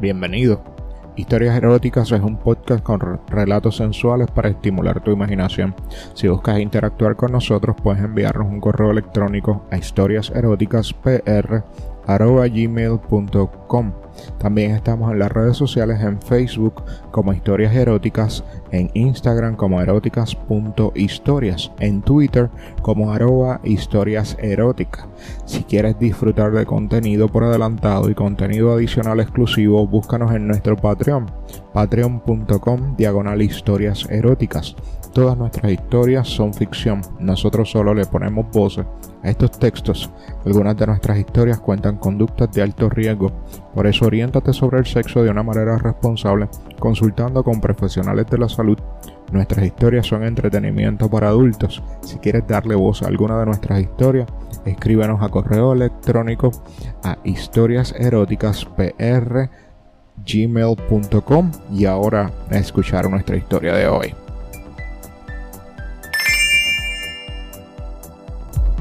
Bienvenido. Historias Eróticas es un podcast con relatos sensuales para estimular tu imaginación. Si buscas interactuar con nosotros, puedes enviarnos un correo electrónico a historiaseroticaspr.gmail.com también estamos en las redes sociales en Facebook como Historias Eróticas, en Instagram como eróticas.historias, en Twitter como arroba historias eróticas. Si quieres disfrutar de contenido por adelantado y contenido adicional exclusivo, búscanos en nuestro Patreon, patreon.com diagonal historias eróticas. Todas nuestras historias son ficción, nosotros solo le ponemos voces a estos textos. Algunas de nuestras historias cuentan conductas de alto riesgo, por eso oriéntate sobre el sexo de una manera responsable, consultando con profesionales de la salud. Nuestras historias son entretenimiento para adultos. Si quieres darle voz a alguna de nuestras historias, escríbenos a correo electrónico a historiaseroticaspr.gmail.com y ahora a escuchar nuestra historia de hoy.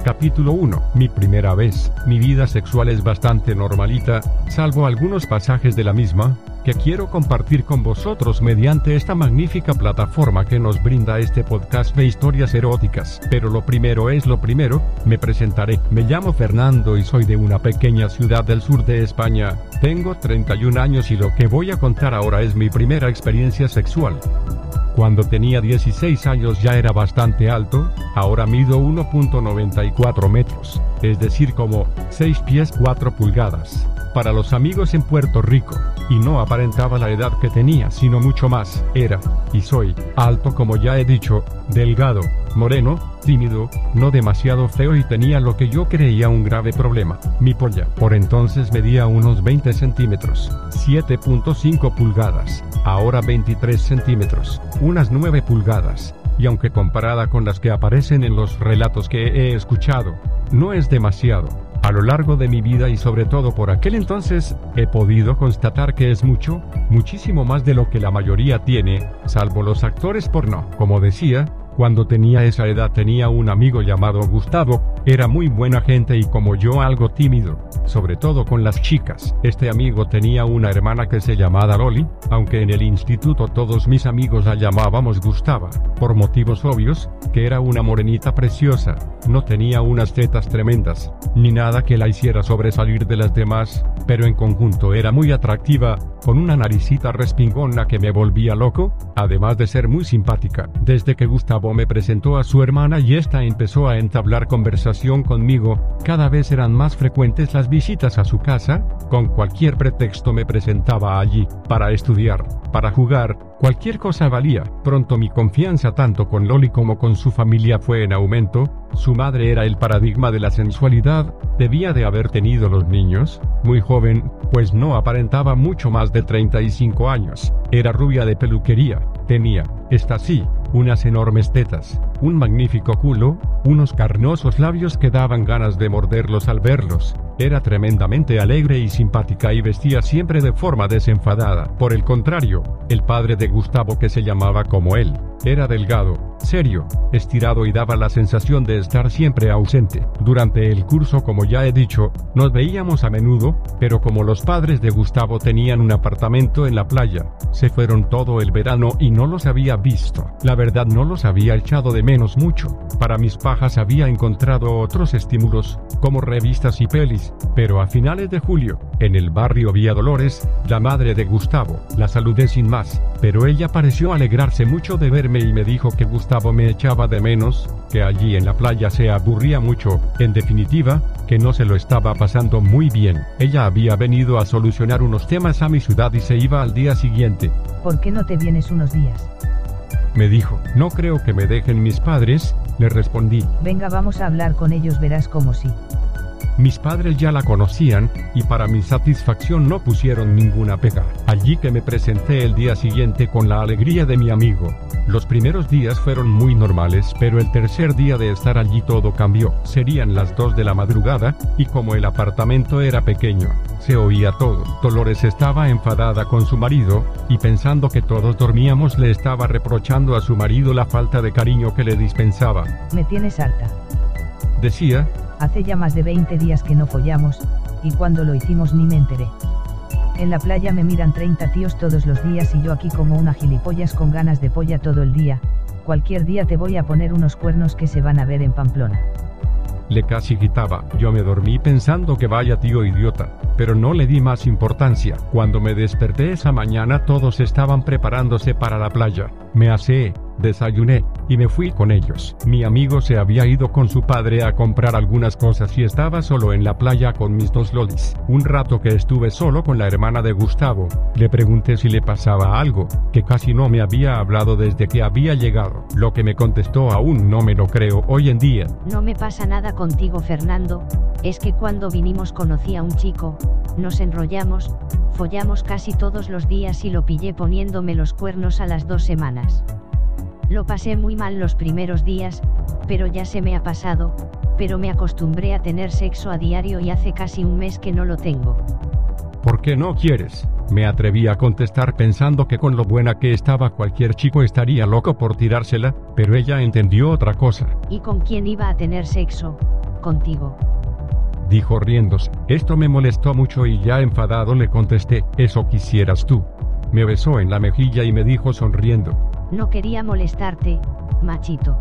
Capítulo 1. Mi primera vez. Mi vida sexual es bastante normalita, salvo algunos pasajes de la misma, que quiero compartir con vosotros mediante esta magnífica plataforma que nos brinda este podcast de historias eróticas. Pero lo primero es lo primero, me presentaré. Me llamo Fernando y soy de una pequeña ciudad del sur de España. Tengo 31 años y lo que voy a contar ahora es mi primera experiencia sexual. Cuando tenía 16 años ya era bastante alto, ahora mido 1.94 metros, es decir como 6 pies 4 pulgadas. Para los amigos en Puerto Rico, y no aparentaba la edad que tenía, sino mucho más, era, y soy, alto como ya he dicho, delgado, moreno, tímido, no demasiado feo y tenía lo que yo creía un grave problema, mi polla. Por entonces medía unos 20 centímetros, 7.5 pulgadas, ahora 23 centímetros, unas 9 pulgadas, y aunque comparada con las que aparecen en los relatos que he escuchado, no es demasiado. A lo largo de mi vida y sobre todo por aquel entonces, he podido constatar que es mucho, muchísimo más de lo que la mayoría tiene, salvo los actores porno. Como decía, cuando tenía esa edad tenía un amigo llamado Gustavo, era muy buena gente y como yo algo tímido, sobre todo con las chicas. Este amigo tenía una hermana que se llamaba Loli, aunque en el instituto todos mis amigos la llamábamos Gustava, por motivos obvios, que era una morenita preciosa, no tenía unas tetas tremendas, ni nada que la hiciera sobresalir de las demás, pero en conjunto era muy atractiva, con una naricita respingona que me volvía loco, además de ser muy simpática. Desde que Gustavo me presentó a su hermana y ésta empezó a entablar conmigo, cada vez eran más frecuentes las visitas a su casa, con cualquier pretexto me presentaba allí, para estudiar, para jugar, cualquier cosa valía. Pronto mi confianza tanto con Loli como con su familia fue en aumento, su madre era el paradigma de la sensualidad, debía de haber tenido los niños, muy joven, pues no aparentaba mucho más de 35 años, era rubia de peluquería, tenía, esta sí, unas enormes tetas, un magnífico culo, unos carnosos labios que daban ganas de morderlos al verlos. Era tremendamente alegre y simpática y vestía siempre de forma desenfadada. Por el contrario, el padre de Gustavo que se llamaba como él, era delgado, serio, estirado y daba la sensación de estar siempre ausente. Durante el curso, como ya he dicho, nos veíamos a menudo, pero como los padres de Gustavo tenían un apartamento en la playa, se fueron todo el verano y no los había visto. La verdad no los había echado de menos mucho. Para mis pajas había encontrado otros estímulos, como revistas y pelis, pero a finales de julio, en el barrio Vía Dolores, la madre de Gustavo, la saludé sin más, pero ella pareció alegrarse mucho de verme y me dijo que Gustavo me echaba de menos, que allí en la playa se aburría mucho, en definitiva, que no se lo estaba pasando muy bien. Ella había venido a solucionar unos temas a mi ciudad y se iba al día siguiente. ¿Por qué no te vienes unos días? Me dijo, no creo que me dejen mis padres, le respondí. Venga, vamos a hablar con ellos, verás como sí. Mis padres ya la conocían, y para mi satisfacción no pusieron ninguna pega. Allí que me presenté el día siguiente con la alegría de mi amigo. Los primeros días fueron muy normales, pero el tercer día de estar allí todo cambió. Serían las dos de la madrugada, y como el apartamento era pequeño, se oía todo. Dolores estaba enfadada con su marido, y pensando que todos dormíamos le estaba reprochando a su marido la falta de cariño que le dispensaba. Me tienes harta. Decía, Hace ya más de 20 días que no follamos, y cuando lo hicimos ni me enteré. En la playa me miran 30 tíos todos los días y yo aquí como una gilipollas con ganas de polla todo el día, cualquier día te voy a poner unos cuernos que se van a ver en Pamplona. Le casi gritaba, yo me dormí pensando que vaya tío idiota, pero no le di más importancia. Cuando me desperté esa mañana todos estaban preparándose para la playa. Me aseé, desayuné, y me fui con ellos. Mi amigo se había ido con su padre a comprar algunas cosas y estaba solo en la playa con mis dos lolis. Un rato que estuve solo con la hermana de Gustavo, le pregunté si le pasaba algo, que casi no me había hablado desde que había llegado. Lo que me contestó aún no me lo creo hoy en día. No me pasa nada contigo Fernando, es que cuando vinimos conocí a un chico, nos enrollamos, follamos casi todos los días y lo pillé poniéndome los cuernos a las dos semanas. Lo pasé muy mal los primeros días, pero ya se me ha pasado, pero me acostumbré a tener sexo a diario y hace casi un mes que no lo tengo. ¿Por qué no quieres? Me atreví a contestar pensando que con lo buena que estaba cualquier chico estaría loco por tirársela, pero ella entendió otra cosa. ¿Y con quién iba a tener sexo? Contigo. Dijo riéndose. Esto me molestó mucho y ya enfadado le contesté, eso quisieras tú. Me besó en la mejilla y me dijo sonriendo, No quería molestarte, machito.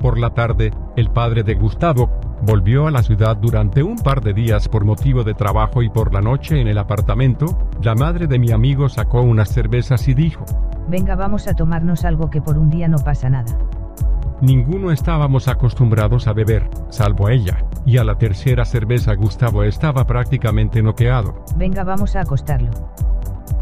Por la tarde, el padre de Gustavo volvió a la ciudad durante un par de días por motivo de trabajo y por la noche en el apartamento, la madre de mi amigo sacó unas cervezas y dijo, Venga vamos a tomarnos algo que por un día no pasa nada. ninguno estábamos acostumbrados a beber, salvo ella, y a la tercera cerveza Gustavo estaba prácticamente noqueado. Venga vamos a acostarlo.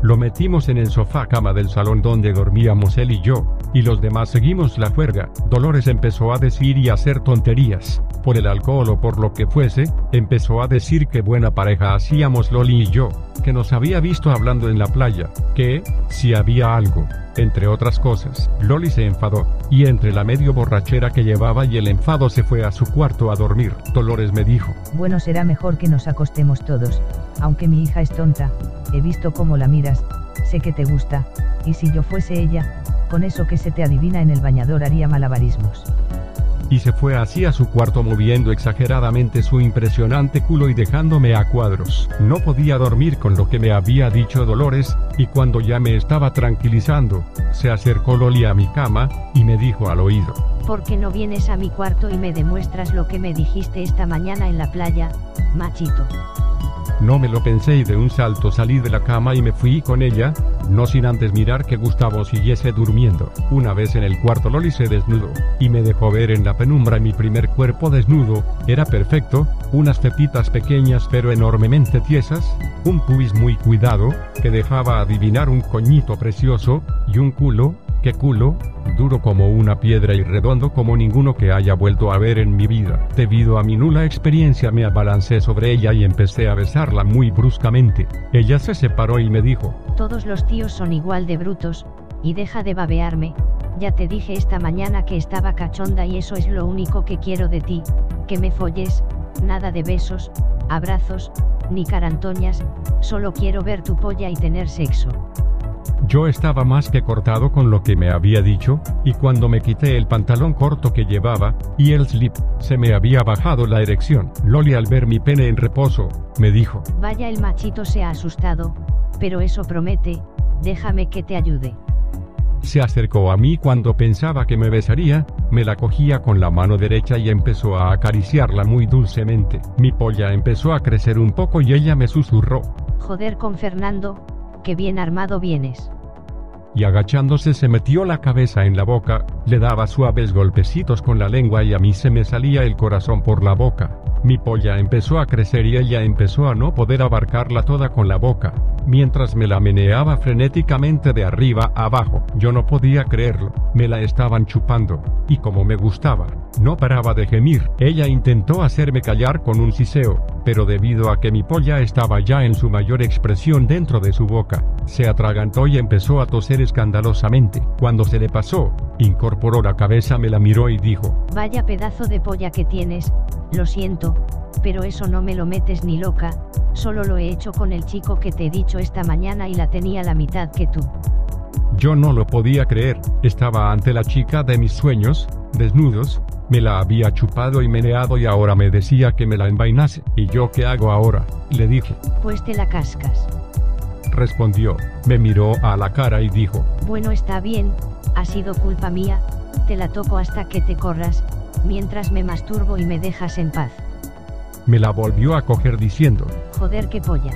Lo metimos en el sofá cama del salón donde dormíamos él y yo, y los demás seguimos la juerga. Dolores empezó a decir y hacer tonterías. Por el alcohol o por lo que fuese, empezó a decir que buena pareja hacíamos Loli y yo, que nos había visto hablando en la playa, que, si había algo, entre otras cosas, Loli se enfadó, y entre la medio borrachera que llevaba y el enfado se fue a su cuarto a dormir. Dolores me dijo, Bueno será mejor que nos acostemos todos, aunque mi hija es tonta, he visto cómo la miras, sé que te gusta, y si yo fuese ella, con eso que se te adivina en el bañador haría malabarismos. y se fue así a su cuarto moviendo exageradamente su impresionante culo y dejándome a cuadros. No podía dormir con lo que me había dicho Dolores, y cuando ya me estaba tranquilizando, se acercó Loli a mi cama, y me dijo al oído, ¿Por qué no vienes a mi cuarto y me demuestras lo que me dijiste esta mañana en la playa, machito? No me lo pensé y de un salto salí de la cama y me fui con ella, no sin antes mirar que Gustavo siguiese durmiendo. Una vez en el cuarto Loli se desnudó, y me dejó ver en la penumbra mi primer cuerpo desnudo, era perfecto, unas tetitas pequeñas pero enormemente tiesas, un pubis muy cuidado, que dejaba adivinar un coñito precioso, y un culo, que culo, duro como una piedra y redondo como ninguno que haya vuelto a ver en mi vida. Debido a mi nula experiencia me abalancé sobre ella y empecé a besarla muy bruscamente. Ella se separó y me dijo, Todos los tíos son igual de brutos, y deja de babearme, ya te dije esta mañana que estaba cachonda y eso es lo único que quiero de ti, que me folles, nada de besos, abrazos, ni carantoñas, solo quiero ver tu polla y tener sexo. Yo estaba más que cortado con lo que me había dicho, y cuando me quité el pantalón corto que llevaba, y el slip, se me había bajado la erección. Loli al ver mi pene en reposo, me dijo, Vaya el machito se ha asustado, pero eso promete, déjame que te ayude. Se acercó a mí cuando pensaba que me besaría, me la cogía con la mano derecha y empezó a acariciarla muy dulcemente. Mi polla empezó a crecer un poco y ella me susurró, Joder con Fernando, que bien armado vienes. y agachándose se metió la cabeza en la boca, le daba suaves golpecitos con la lengua y a mí se me salía el corazón por la boca. Mi polla empezó a crecer y ella empezó a no poder abarcarla toda con la boca, mientras me la meneaba frenéticamente de arriba a abajo. Yo no podía creerlo, me la estaban chupando, y como me gustaba, no paraba de gemir. Ella intentó hacerme callar con un siseo, pero debido a que mi polla estaba ya en su mayor expresión dentro de su boca, se atragantó y empezó a toser escandalosamente. Cuando se le pasó, incorporó la cabeza, me la miró y dijo, Vaya pedazo de polla que tienes, lo siento, pero eso no me lo metes ni loca, solo lo he hecho con el chico que te he dicho esta mañana y la tenía la mitad que tú. Yo no lo podía creer, estaba ante la chica de mis sueños, desnudos, me la había chupado y meneado y ahora me decía que me la envainase. ¿Y yo qué hago ahora? Le dije. Pues te la cascas. respondió. Me miró a la cara y dijo, Bueno, está bien, ha sido culpa mía, te la toco hasta que te corras, mientras me masturbo y me dejas en paz. Me la volvió a coger diciendo, Joder, qué polla.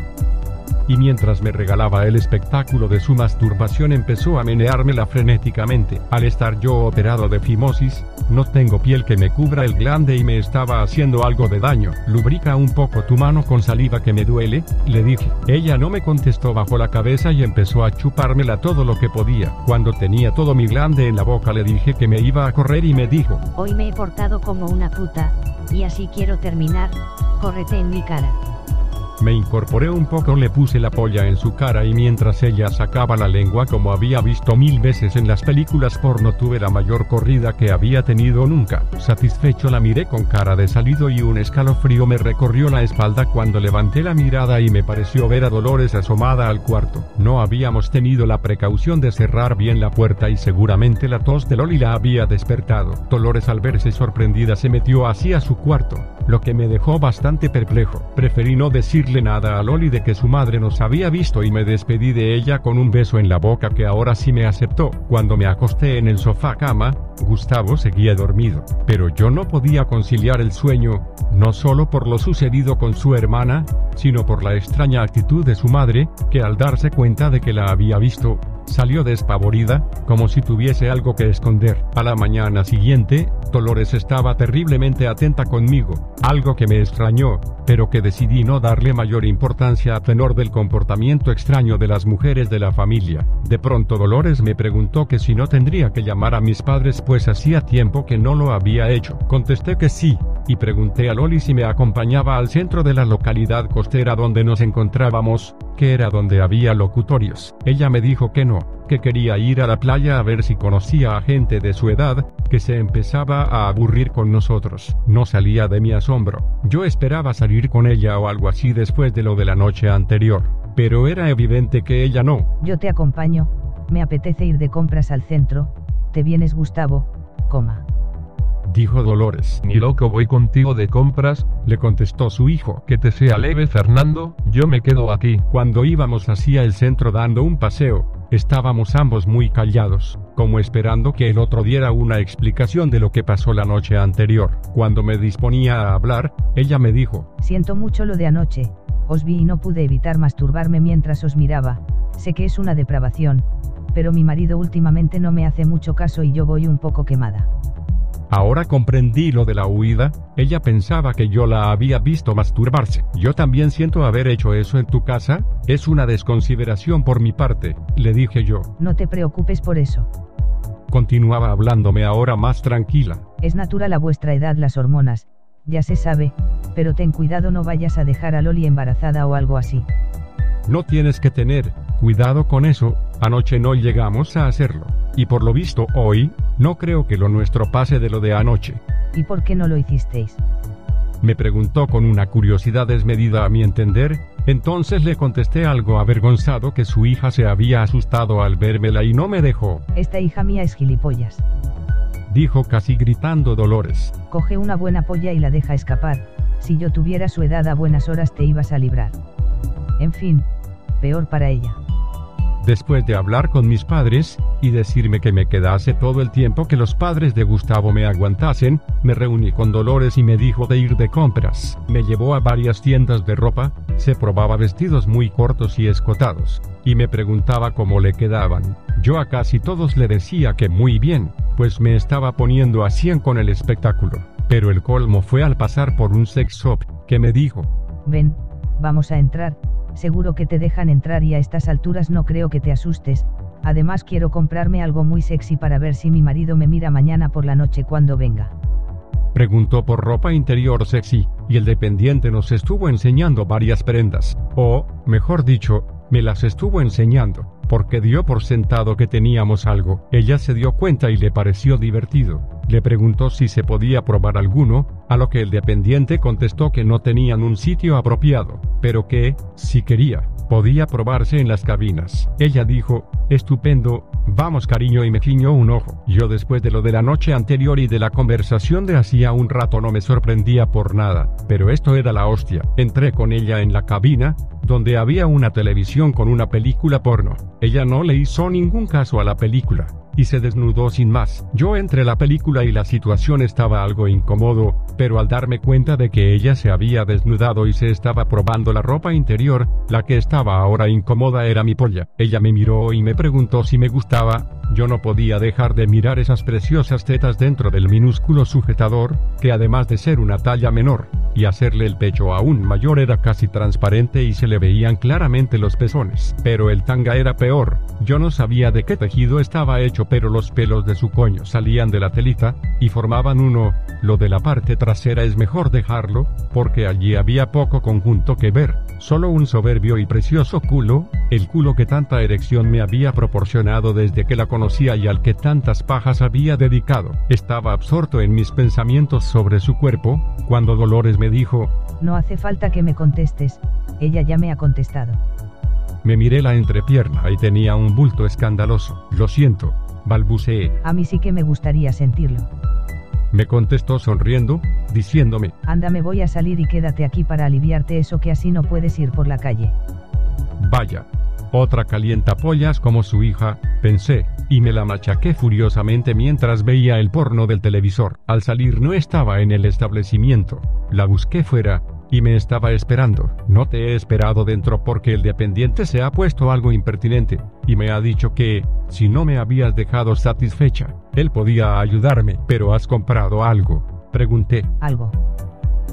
y mientras me regalaba el espectáculo de su masturbación empezó a meneármela frenéticamente. Al estar yo operado de fimosis, no tengo piel que me cubra el glande y me estaba haciendo algo de daño. Lubrica un poco tu mano con saliva que me duele, le dije. Ella no me contestó bajo la cabeza y empezó a chupármela todo lo que podía. Cuando tenía todo mi glande en la boca le dije que me iba a correr y me dijo, Hoy me he portado como una puta, y así quiero terminar, córrete en mi cara. Me incorporé un poco, le puse la polla en su cara y mientras ella sacaba la lengua como había visto mil veces en las películas porno tuve la mayor corrida que había tenido nunca. Satisfecho la miré con cara de salido y un escalofrío me recorrió la espalda cuando levanté la mirada y me pareció ver a Dolores asomada al cuarto. No habíamos tenido la precaución de cerrar bien la puerta y seguramente la tos de Loli la había despertado. Dolores al verse sorprendida se metió hacia su cuarto, lo que me dejó bastante perplejo. Preferí no nada a Loli de que su madre nos había visto y me despedí de ella con un beso en la boca que ahora sí me aceptó. Cuando me acosté en el sofá cama, Gustavo seguía dormido, pero yo no podía conciliar el sueño, no solo por lo sucedido con su hermana, sino por la extraña actitud de su madre, que al darse cuenta de que la había visto, salió despavorida, como si tuviese algo que esconder. A la mañana siguiente, Dolores estaba terriblemente atenta conmigo, algo que me extrañó, pero que decidí no darle mayor importancia a tenor del comportamiento extraño de las mujeres de la familia. De pronto Dolores me preguntó que si no tendría que llamar a mis padres pues hacía tiempo que no lo había hecho. Contesté que sí, y pregunté a Loli si me acompañaba al centro de la localidad costera donde nos encontrábamos, que era donde había locutorios. Ella me dijo que no, que quería ir a la playa a ver si conocía a gente de su edad, que se empezaba a aburrir con nosotros. No salía de mi asombro. Yo esperaba salir con ella o algo así después de lo de la noche anterior, pero era evidente que ella no. Yo te acompaño, me apetece ir de compras al centro, te vienes Gustavo, coma. Dijo Dolores. Ni loco voy contigo de compras, Le contestó su hijo. que te sea leve Fernando, yo me quedo aquí. Cuando íbamos hacia el centro dando un paseo, estábamos ambos muy callados, como esperando que el otro diera una explicación de lo que pasó la noche anterior. Cuando me disponía a hablar, ella me dijo, Siento mucho lo de anoche, os vi y no pude evitar masturbarme mientras os miraba, sé que es una depravación, pero mi marido últimamente no me hace mucho caso y yo voy un poco quemada. Ahora comprendí lo de la huida, ella pensaba que yo la había visto masturbarse. Yo también siento haber hecho eso en tu casa, es una desconsideración por mi parte, le dije yo. No te preocupes por eso. Continuaba hablándome ahora más tranquila. Es natural a vuestra edad las hormonas, ya se sabe, pero ten cuidado no vayas a dejar a Loli embarazada o algo así. No tienes que tener cuidado con eso, anoche no llegamos a hacerlo. Y por lo visto hoy, no creo que lo nuestro pase de lo de anoche. ¿Y por qué no lo hicisteis? Me preguntó con una curiosidad desmedida a mi entender, entonces le contesté algo avergonzado que su hija se había asustado al vérmela y no me dejó, Esta hija mía es gilipollas. dijo casi gritando Dolores. Coge una buena polla y la deja escapar, si yo tuviera su edad a buenas horas te ibas a librar. En fin, peor para ella. Después de hablar con mis padres, y decirme que me quedase todo el tiempo que los padres de Gustavo me aguantasen, me reuní con Dolores y me dijo de ir de compras. Me llevó a varias tiendas de ropa, se probaba vestidos muy cortos y escotados, y me preguntaba cómo le quedaban. Yo a casi todos le decía que muy bien, pues me estaba poniendo a 100 con el espectáculo. Pero el colmo fue al pasar por un sex shop, que me dijo, Ven, vamos a entrar, seguro que te dejan entrar y a estas alturas no creo que te asustes, además quiero comprarme algo muy sexy para ver si mi marido me mira mañana por la noche cuando venga. Preguntó por ropa interior sexy, y el dependiente nos estuvo enseñando varias prendas, o, mejor dicho, me las estuvo enseñando, porque dio por sentado que teníamos algo. Ella se dio cuenta y le pareció divertido. Le preguntó si se podía probar alguno, a lo que el dependiente contestó que no tenían un sitio apropiado, pero que, si quería, podía probarse en las cabinas. Ella dijo, estupendo, vamos cariño y me ciñó un ojo. Yo después de lo de la noche anterior y de la conversación de hacía un rato no me sorprendía por nada, pero esto era la hostia. Entré con ella en la cabina, donde había una televisión con una película porno. Ella no le hizo ningún caso a la película y se desnudó sin más. Yo entré la película y la situación estaba algo incómodo, pero al darme cuenta de que ella se había desnudado y se estaba probando la ropa interior, la que estaba ahora incómoda era mi polla. Ella me miró y me preguntó si me gustaba, yo no podía dejar de mirar esas preciosas tetas dentro del minúsculo sujetador, que además de ser una talla menor, y hacerle el pecho aún mayor era casi transparente y se le veían claramente los pezones. Pero el tanga era peor, yo no sabía de qué tejido estaba hecho pero los pelos de su coño salían de la telita, y formaban uno, lo de la parte trasera es mejor dejarlo, porque allí había poco conjunto que ver, solo un soberbio y precioso culo, el culo que tanta erección me había proporcionado desde que la conocía y al que tantas pajas había dedicado. Estaba absorto en mis pensamientos sobre su cuerpo, cuando Dolores me dijo, No hace falta que me contestes, ella ya me ha contestado. Me miré la entrepierna y tenía un bulto escandaloso. Lo siento, balbuceé. A mí sí que me gustaría sentirlo. Me contestó sonriendo, diciéndome, Anda, me voy a salir y quédate aquí para aliviarte eso que así no puedes ir por la calle. vaya, otra calientapollas como su hija, pensé, y me la machaqué furiosamente mientras veía el porno del televisor. Al salir no estaba en el establecimiento, la busqué fuera, y me estaba esperando. No te he esperado dentro porque el dependiente se ha puesto algo impertinente, y me ha dicho que, si no me habías dejado satisfecha, él podía ayudarme. Pero has comprado algo. Pregunté. Algo.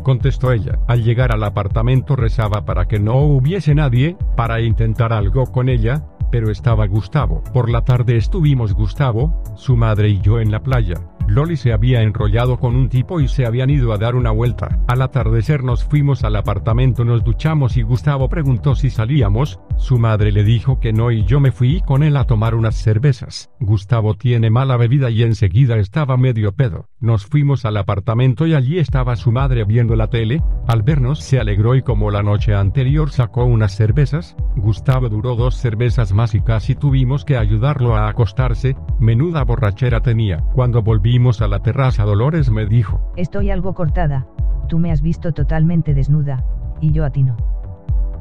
Contestó ella. Al llegar al apartamento rezaba para que no hubiese nadie, para intentar algo con ella, pero estaba Gustavo. Por la tarde estuvimos Gustavo, su madre y yo en la playa. Loli se había enrollado con un tipo y se habían ido a dar una vuelta. Al atardecer nos fuimos al apartamento, nos duchamos y Gustavo preguntó si salíamos. Su madre le dijo que no y yo me fui con él a tomar unas cervezas. Gustavo tiene mala bebida y enseguida estaba medio pedo. Nos fuimos al apartamento y allí estaba su madre viendo la tele. Al vernos se alegró y como la noche anterior sacó unas cervezas, Gustavo duró dos cervezas más y casi tuvimos que ayudarlo a acostarse. Menuda borrachera tenía. Cuando a la terraza Dolores me dijo, Estoy algo cortada. Tú me has visto totalmente desnuda, y yo a ti no.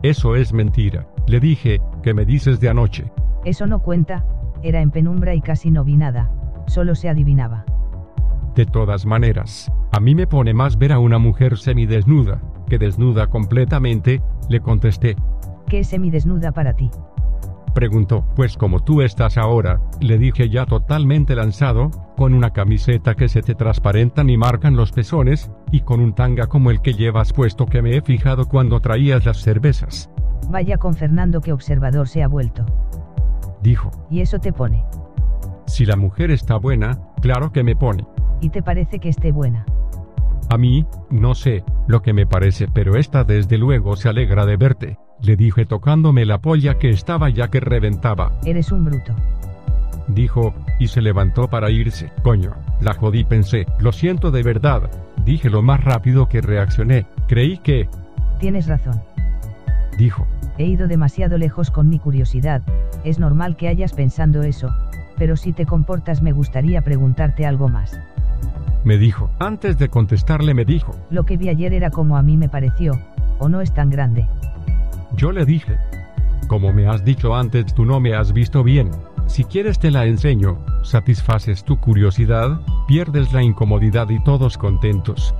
eso es mentira. Le dije, ¿qué me dices de anoche? Eso no cuenta, era en penumbra y casi no vi nada. Solo se adivinaba. De todas maneras, a mí me pone más ver a una mujer semidesnuda, que desnuda completamente, le contesté. ¿Qué es semidesnuda para ti? Preguntó, pues como tú estás ahora, le dije ya totalmente lanzado, con una camiseta que se te transparentan y marcan los pezones, y con un tanga como el que llevas puesto que me he fijado cuando traías las cervezas, Vaya con Fernando que observador se ha vuelto. dijo. Y eso te pone. Si la mujer está buena, claro que me pone. ¿Y te parece que esté buena? A mí, no sé, lo que me parece, pero esta desde luego se alegra de verte, le dije tocándome la polla que estaba ya que reventaba. Eres un bruto. dijo, y se levantó para irse. Coño, la jodí pensé, lo siento de verdad, dije lo más rápido que reaccioné, creí que, Tienes razón. dijo, He ido demasiado lejos con mi curiosidad, es normal que hayas pensando eso, pero si te comportas me gustaría preguntarte algo más. me dijo, antes de contestarle me dijo, Lo que vi ayer era como a mí me pareció, o no es tan grande. Yo le dije, como me has dicho antes tú no me has visto bien, si quieres te la enseño, satisfaces tu curiosidad, pierdes la incomodidad y todos contentos.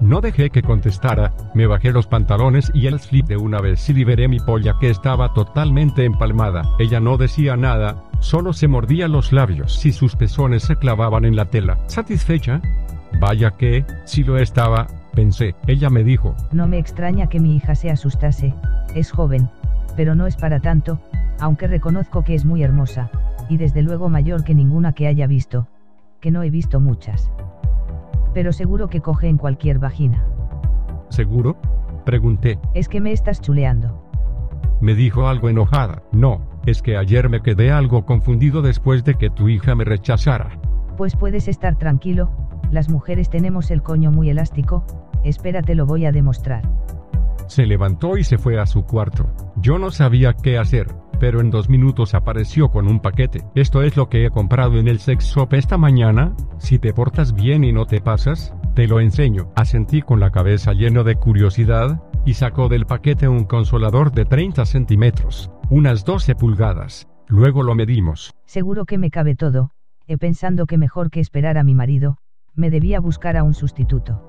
No dejé que contestara, me bajé los pantalones y el slip de una vez y liberé mi polla que estaba totalmente empalmada. Ella no decía nada, solo se mordía los labios y sus pezones se clavaban en la tela. ¿Satisfecha? Vaya que, si lo estaba, pensé. Ella me dijo, No me extraña que mi hija se asustase, es joven, pero no es para tanto, aunque reconozco que es muy hermosa, y desde luego mayor que ninguna que haya visto, que no he visto muchas. Pero seguro que coge en cualquier vagina. ¿seguro? Pregunté. Es que me estás chuleando. Me dijo algo enojada. No, es que ayer me quedé algo confundido después de que tu hija me rechazara. Pues puedes estar tranquilo, las mujeres tenemos el coño muy elástico, espérate lo voy a demostrar. Se levantó y se fue a su cuarto. Yo no sabía qué hacer, pero en dos minutos apareció con un paquete. Esto es lo que he comprado en el sex shop esta mañana. Si te portas bien y no te pasas, te lo enseño. Asentí con la cabeza lleno de curiosidad. y sacó del paquete un consolador de 30 centímetros, unas 12 pulgadas. Luego lo medimos. Seguro que me cabe todo, he pensando que mejor que esperar a mi marido, me debía buscar a un sustituto.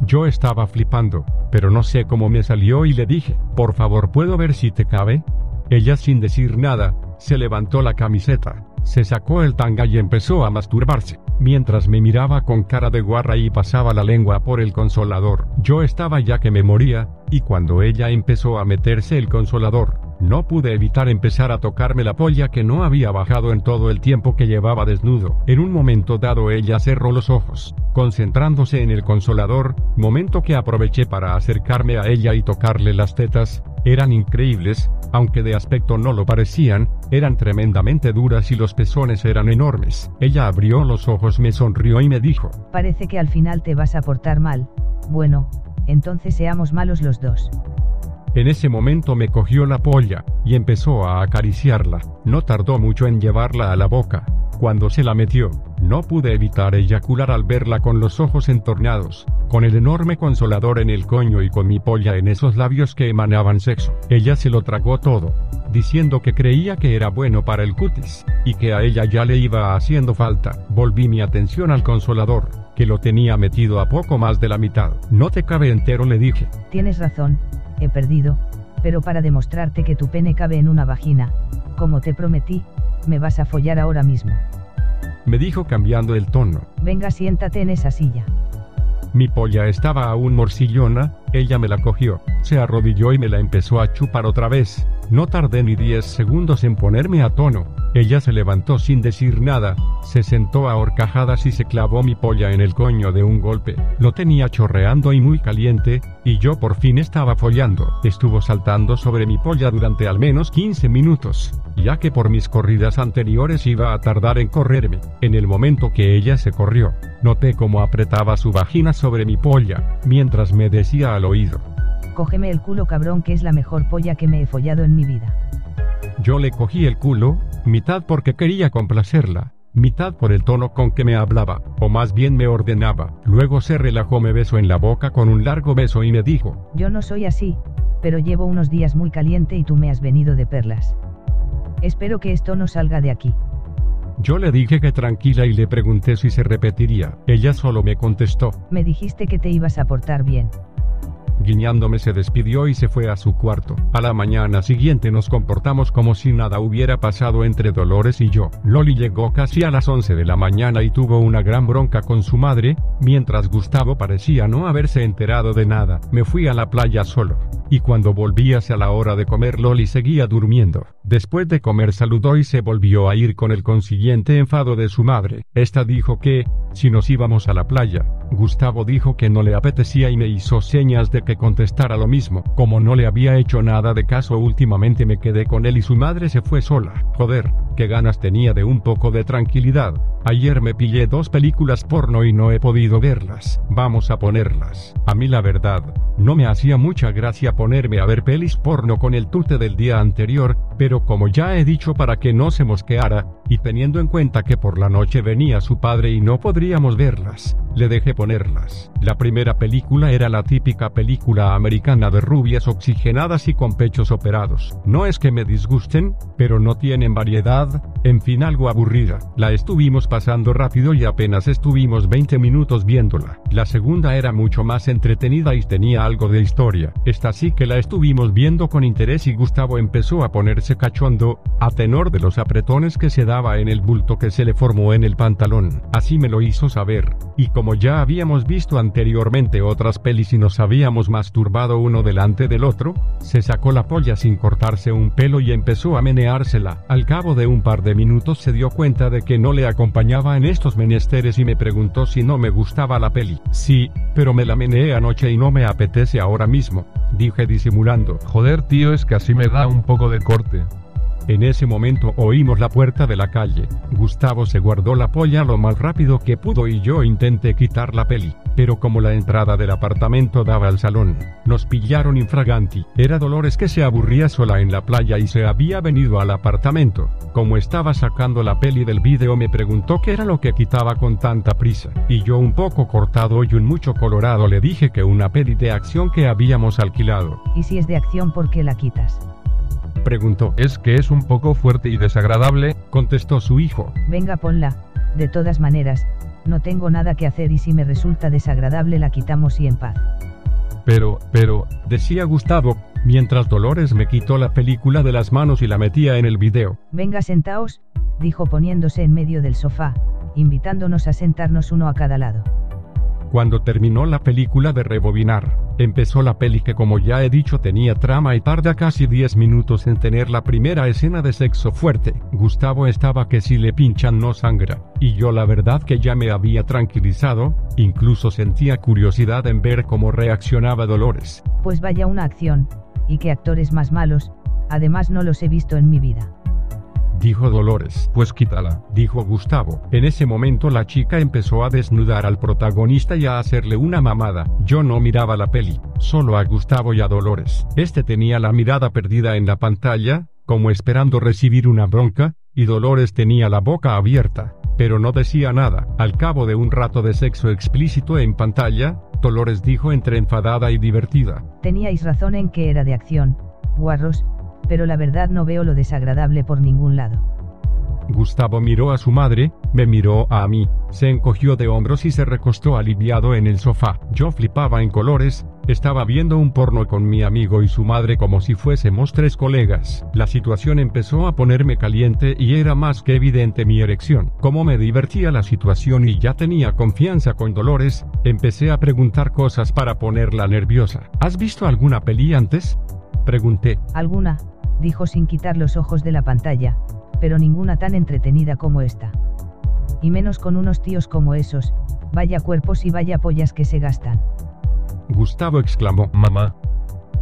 Yo estaba flipando, pero no sé cómo me salió y le dije, por favor, ¿puedo ver si te cabe? Ella sin decir nada, se levantó la camiseta, se sacó el tanga y empezó a masturbarse, mientras me miraba con cara de guarra y pasaba la lengua por el consolador. Yo estaba ya que me moría, y cuando ella empezó a meterse el consolador, no pude evitar empezar a tocarme la polla que no había bajado en todo el tiempo que llevaba desnudo. En un momento dado ella cerró los ojos, concentrándose en el consolador, momento que aproveché para acercarme a ella y tocarle las tetas, eran increíbles, aunque de aspecto no lo parecían, eran tremendamente duras y los pezones eran enormes. Ella abrió los ojos, me sonrió y me dijo, Parece que al final te vas a portar mal. Bueno, entonces seamos malos los dos. En ese momento me cogió la polla, y empezó a acariciarla. No tardó mucho en llevarla a la boca. Cuando se la metió, no pude evitar eyacular al verla con los ojos entornados, con el enorme consolador en el coño y con mi polla en esos labios que emanaban sexo. Ella se lo tragó todo, diciendo que creía que era bueno para el cutis, y que a ella ya le iba haciendo falta. Volví mi atención al consolador, que lo tenía metido a poco más de la mitad. No te cabe entero, le dije. Tienes razón, he perdido, pero para demostrarte que tu pene cabe en una vagina, como te prometí, me vas a follar ahora mismo. Me dijo cambiando el tono. Venga, siéntate en esa silla. Mi polla estaba aún morcillona, ella me la cogió, se arrodilló y me la empezó a chupar otra vez. No tardé ni 10 segundos en ponerme a tono. Ella se levantó sin decir nada, se sentó a horcajadas y se clavó mi polla en el coño de un golpe. Lo tenía chorreando y muy caliente, y yo por fin estaba follando. Estuvo saltando sobre mi polla durante al menos 15 minutos, ya que por mis corridas anteriores iba a tardar en correrme. En el momento que ella se corrió, noté cómo apretaba su vagina sobre mi polla, mientras me decía al oído. Cógeme el culo cabrón que es la mejor polla que me he follado en mi vida. Yo le cogí el culo, mitad porque quería complacerla, mitad por el tono con que me hablaba, o más bien me ordenaba. Luego se relajó, me besó en la boca con un largo beso y me dijo, Yo no soy así, pero llevo unos días muy caliente y tú me has venido de perlas. Espero que esto no salga de aquí. yo le dije que tranquila y le pregunté si se repetiría. Ella solo me contestó, Me dijiste que te ibas a portar bien. Guiñándome se despidió y se fue a su cuarto. A la mañana siguiente nos comportamos como si nada hubiera pasado entre Dolores y yo. Loli llegó casi a las 11 de la mañana y tuvo una gran bronca con su madre, mientras Gustavo parecía no haberse enterado de nada. Me fui a la playa solo. Y cuando volví hacia la hora de comer Loli seguía durmiendo. Después de comer saludó y se volvió a ir con el consiguiente enfado de su madre. Esta dijo que, si nos íbamos a la playa, Gustavo dijo que no le apetecía y me hizo señas de que contestara lo mismo. Como no le había hecho nada de caso últimamente me quedé con él y su madre se fue sola. Joder, qué ganas tenía de un poco de tranquilidad. Ayer me pillé dos películas porno y no he podido verlas. Vamos a ponerlas. A mí la verdad, no me hacía mucha gracia ponerme a ver pelis porno con el tute del día anterior, pero como ya he dicho para que no se mosqueara, y teniendo en cuenta que por la noche venía su padre y no podríamos verlas, le dejé ponerlas. La primera película era la típica película americana de rubias oxigenadas y con pechos operados. No es que me disgusten, pero no tienen variedad, en fin algo aburrida. La estuvimos pasando rápido y apenas estuvimos 20 minutos viéndola. La segunda era mucho más entretenida y tenía algo de historia. Esta sí que la estuvimos viendo con interés y Gustavo empezó a ponerse cachondo, a tenor de los apretones que se daba en el bulto que se le formó en el pantalón. Así me lo hizo saber. Y como ya habíamos visto anteriormente otras pelis y nos habíamos masturbado uno delante del otro, se sacó la polla sin cortarse un pelo y empezó a meneársela. Al cabo de un par de minutos se dio cuenta de que no le acompañaba en estos menesteres y me preguntó si no me gustaba la peli. Sí, pero me la meneé anoche y no me apetece ahora mismo, dije disimulando. Joder tío es que así me da un poco de corte. En ese momento oímos la puerta de la calle. Gustavo se guardó la polla lo más rápido que pudo y yo intenté quitar la peli. Pero como la entrada del apartamento daba al salón, nos pillaron infraganti. Era Dolores que se aburría sola en la playa y se había venido al apartamento. Como estaba sacando la peli del vídeo me preguntó qué era lo que quitaba con tanta prisa. Y yo un poco cortado y un mucho colorado le dije que una peli de acción que habíamos alquilado. Y si es de acción, ¿por qué la quitas? Preguntó. Es que es un poco fuerte y desagradable. Contestó su hijo. Venga, ponla. De todas maneras, no tengo nada que hacer y si me resulta desagradable la quitamos y en paz. Pero, pero, decía Gustavo, mientras Dolores me quitó la película de las manos y la metía en el video. Venga, sentaos, dijo poniéndose en medio del sofá, invitándonos a sentarnos uno a cada lado. Cuando terminó la película de rebobinar, empezó la peli que como ya he dicho tenía trama y tarda casi 10 minutos en tener la primera escena de sexo fuerte. Gustavo estaba que si le pinchan no sangra, y yo la verdad que ya me había tranquilizado, incluso sentía curiosidad en ver cómo reaccionaba Dolores. Pues vaya una acción, y qué actores más malos, además no los he visto en mi vida. Dijo Dolores. Pues quítala. Dijo Gustavo. En ese momento la chica empezó a desnudar al protagonista y a hacerle una mamada. Yo no miraba la peli, solo a Gustavo y a Dolores. Este tenía la mirada perdida en la pantalla, como esperando recibir una bronca, y Dolores tenía la boca abierta, pero no decía nada. Al cabo de un rato de sexo explícito en pantalla, Dolores dijo entre enfadada y divertida. Teníais razón en que era de acción, guarros, pero la verdad no veo lo desagradable por ningún lado. Gustavo miró a su madre, me miró a mí, se encogió de hombros y se recostó aliviado en el sofá. Yo flipaba en colores, estaba viendo un porno con mi amigo y su madre como si fuésemos tres colegas. La situación empezó a ponerme caliente y era más que evidente mi erección. Como me divertía la situación y ya tenía confianza con Dolores, empecé a preguntar cosas para ponerla nerviosa. ¿Has visto alguna peli antes? Pregunté. Alguna, dijo sin quitar los ojos de la pantalla, pero ninguna tan entretenida como esta. Y menos con unos tíos como esos, vaya cuerpos y vaya pollas que se gastan. Gustavo exclamó. Mamá.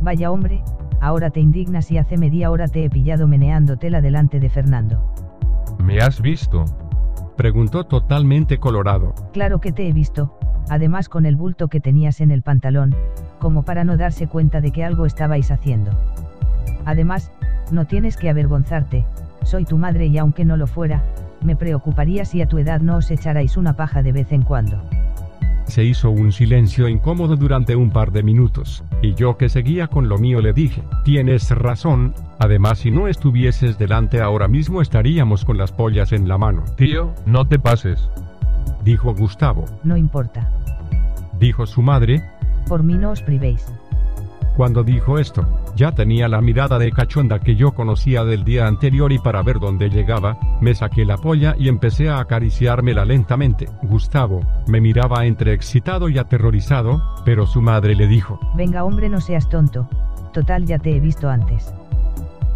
Vaya hombre, ahora te indignas y hace media hora te he pillado meneándotela delante de Fernando. ¿Me has visto? Preguntó totalmente colorado. Claro que te he visto, además con el bulto que tenías en el pantalón, como para no darse cuenta de que algo estabais haciendo. Además, no tienes que avergonzarte, soy tu madre y aunque no lo fuera, me preocuparía si a tu edad no os echarais una paja de vez en cuando. Se hizo un silencio incómodo durante un par de minutos, y yo que seguía con lo mío le dije, tienes razón, además si no estuvieses delante ahora mismo estaríamos con las pollas en la mano. Tío, no te pases. Dijo Gustavo. No importa. Dijo su madre, por mí no os privéis. Cuando dijo esto, ya tenía la mirada de cachonda que yo conocía del día anterior y para ver dónde llegaba, me saqué la polla y empecé a acariciármela lentamente. Gustavo, me miraba entre excitado y aterrorizado, pero su madre le dijo, Venga hombre no seas tonto, total ya te he visto antes.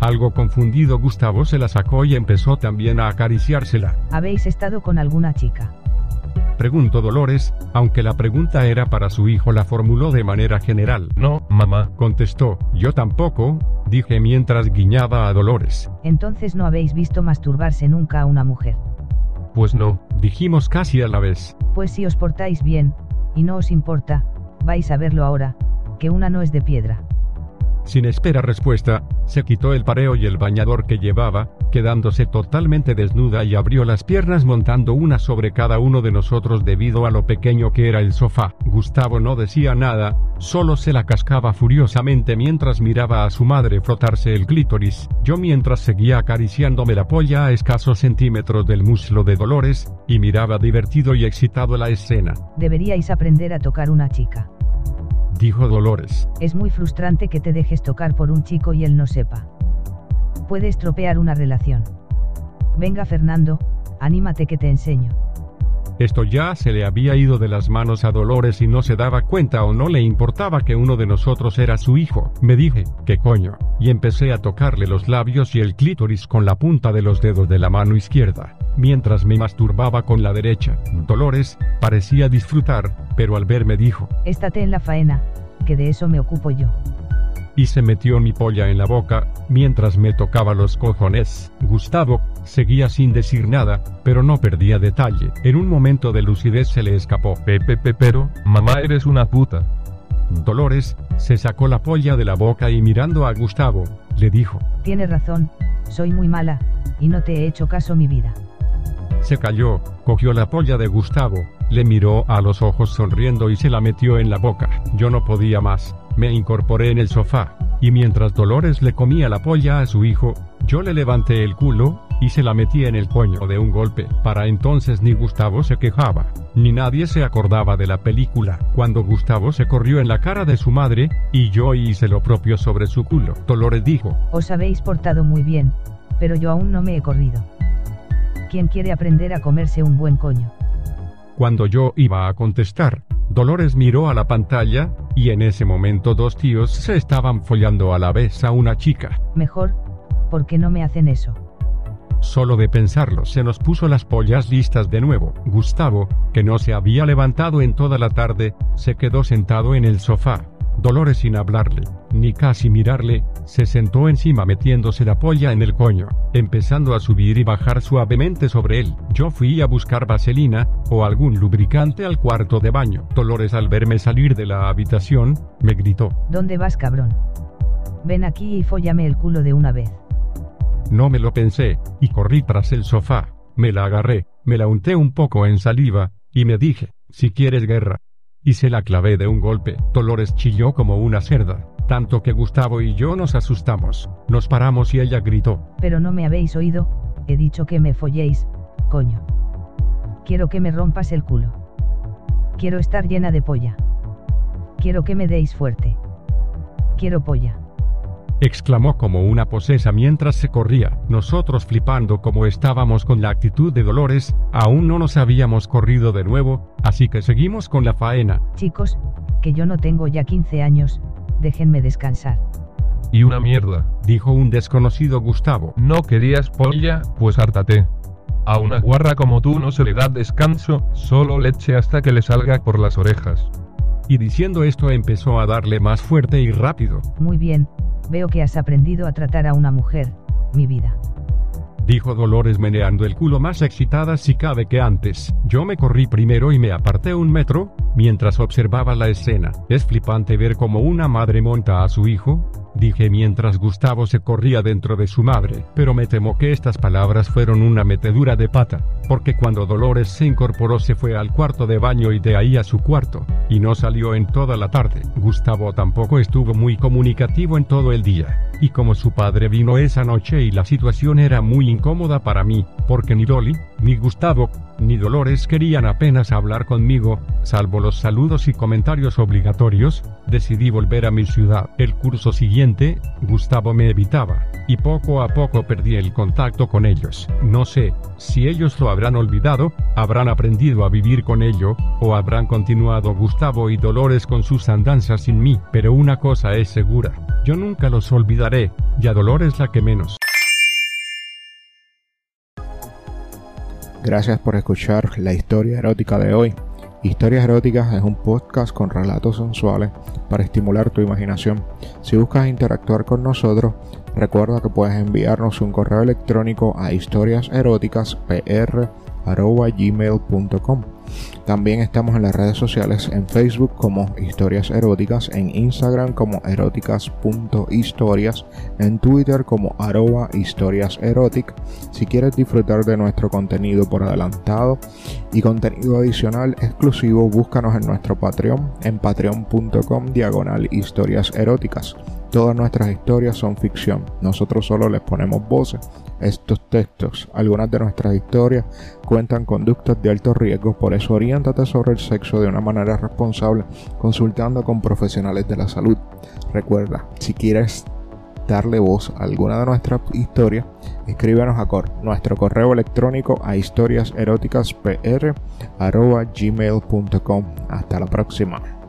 Algo confundido Gustavo se la sacó y empezó también a acariciársela. ¿Habéis estado con alguna chica? Preguntó Dolores, aunque la pregunta era para su hijo la formuló de manera general. No, mamá. Contestó, yo tampoco, dije mientras guiñaba a Dolores. Entonces no habéis visto masturbarse nunca a una mujer. Pues no. Dijimos casi a la vez. Pues si os portáis bien, y no os importa, vais a verlo ahora, que una no es de piedra. Sin esperar respuesta, se quitó el pareo y el bañador que llevaba, quedándose totalmente desnuda y abrió las piernas montando una sobre cada uno de nosotros debido a lo pequeño que era el sofá. Gustavo no decía nada, solo se la cascaba furiosamente mientras miraba a su madre frotarse el clítoris, yo mientras seguía acariciándome la polla a escasos centímetros del muslo de Dolores, y miraba divertido y excitado la escena. Deberíais aprender a tocar una chica. Dijo Dolores. Es muy frustrante que te dejes tocar por un chico y él no sepa. Puede estropear una relación. Venga Fernando, anímate que te enseño. Esto ya se le había ido de las manos a Dolores y no se daba cuenta o no le importaba que uno de nosotros era su hijo. Me dije, ¿qué coño? Y empecé a tocarle los labios y el clítoris con la punta de los dedos de la mano izquierda, mientras me masturbaba con la derecha. Dolores parecía disfrutar, pero al verme dijo, Estate en la faena, que de eso me ocupo yo. Y se metió mi polla en la boca, mientras me tocaba los cojones. Gustavo, seguía sin decir nada, pero no perdía detalle. En un momento de lucidez se le escapó. Pepe pero, mamá eres una puta. Dolores, se sacó la polla de la boca y mirando a Gustavo, le dijo. Tienes razón, soy muy mala, y no te he hecho caso mi vida. Se cayó, cogió la polla de Gustavo, le miró a los ojos sonriendo y se la metió en la boca. Yo no podía más, me incorporé en el sofá, y mientras Dolores le comía la polla a su hijo, yo le levanté el culo, y se la metí en el coño de un golpe. Para entonces ni Gustavo se quejaba, ni nadie se acordaba de la película. Cuando Gustavo se corrió en la cara de su madre, y yo hice lo propio sobre su culo. Dolores dijo, Os habéis portado muy bien, pero yo aún no me he corrido. ¿Quién quiere aprender a comerse un buen coño? Cuando yo iba a contestar, Dolores miró a la pantalla, y en ese momento dos tíos se estaban follando a la vez a una chica. Mejor, ¿por qué no me hacen eso? Solo de pensarlo se nos puso las pollas listas de nuevo. Gustavo, que no se había levantado en toda la tarde, se quedó sentado en el sofá. Dolores sin hablarle, ni casi mirarle, se sentó encima metiéndose la polla en el coño, empezando a subir y bajar suavemente sobre él. Yo fui a buscar vaselina, o algún lubricante al cuarto de baño. Dolores al verme salir de la habitación, me gritó. ¿Dónde vas, cabrón? Ven aquí y fóllame el culo de una vez. No me lo pensé, y corrí tras el sofá, me la agarré, me la unté un poco en saliva, y me dije, si quieres guerra. Y se la clavé de un golpe. Dolores chilló como una cerda, tanto que Gustavo y yo nos asustamos. Nos paramos y ella gritó. Pero no me habéis oído, he dicho que me folléis, coño. Quiero que me rompas el culo. Quiero estar llena de polla. Quiero que me deis fuerte. Quiero polla exclamó como una posesa mientras se corría. Nosotros flipando como estábamos con la actitud de Dolores, aún no nos habíamos corrido de nuevo, así que seguimos con la faena. Chicos, que yo no tengo ya 15 años, déjenme descansar. Y una mierda, dijo un desconocido Gustavo. ¿No querías polla? Pues hártate. A una guarra como tú no se le da descanso, solo leche hasta que le salga por las orejas. Y diciendo esto empezó a darle más fuerte y rápido. Muy bien, Veo que has aprendido a tratar a una mujer, mi vida. Dijo Dolores meneando el culo más excitada si cabe que antes. Yo me corrí primero y me aparté un metro, mientras observaba la escena. Es flipante ver cómo una madre monta a su hijo, dije mientras Gustavo se corría dentro de su madre, pero me temo que estas palabras fueron una metedura de pata, porque cuando Dolores se incorporó se fue al cuarto de baño y de ahí a su cuarto, y no salió en toda la tarde. Gustavo tampoco estuvo muy comunicativo en todo el día, y como su padre vino esa noche y la situación era muy incómoda para mí, porque ni Dolly, ni Gustavo, ni Dolores querían apenas hablar conmigo, salvo los saludos y comentarios obligatorios, decidí volver a mi ciudad. El curso siguiente, Gustavo me evitaba, y poco a poco perdí el contacto con ellos. No sé, si ellos lo habrán olvidado, habrán aprendido a vivir con ello, o habrán continuado Gustavo y Dolores con sus andanzas sin mí, pero una cosa es segura, yo nunca los olvidaré, y a Dolores la que menos. Gracias por escuchar la historia erótica de hoy. Historias Eróticas es un podcast con relatos sensuales para estimular tu imaginación. Si buscas interactuar con nosotros, recuerda que puedes enviarnos un correo electrónico a historiaseroticaspr.gmail.com también estamos en las redes sociales en Facebook como Historias Eróticas, en Instagram como eróticas.historias, en Twitter como arroba historias eróticas. Si quieres disfrutar de nuestro contenido por adelantado y contenido adicional exclusivo, búscanos en nuestro Patreon en patreon.com diagonal historias eróticas. Todas nuestras historias son ficción, nosotros solo les ponemos voces estos textos. Algunas de nuestras historias cuentan conductas de alto riesgo, por eso oriéntate sobre el sexo de una manera responsable, consultando con profesionales de la salud. Recuerda, si quieres darle voz a alguna de nuestras historias, escríbenos a nuestro correo electrónico a historiaseroticaspr.gmail.com. Hasta la próxima.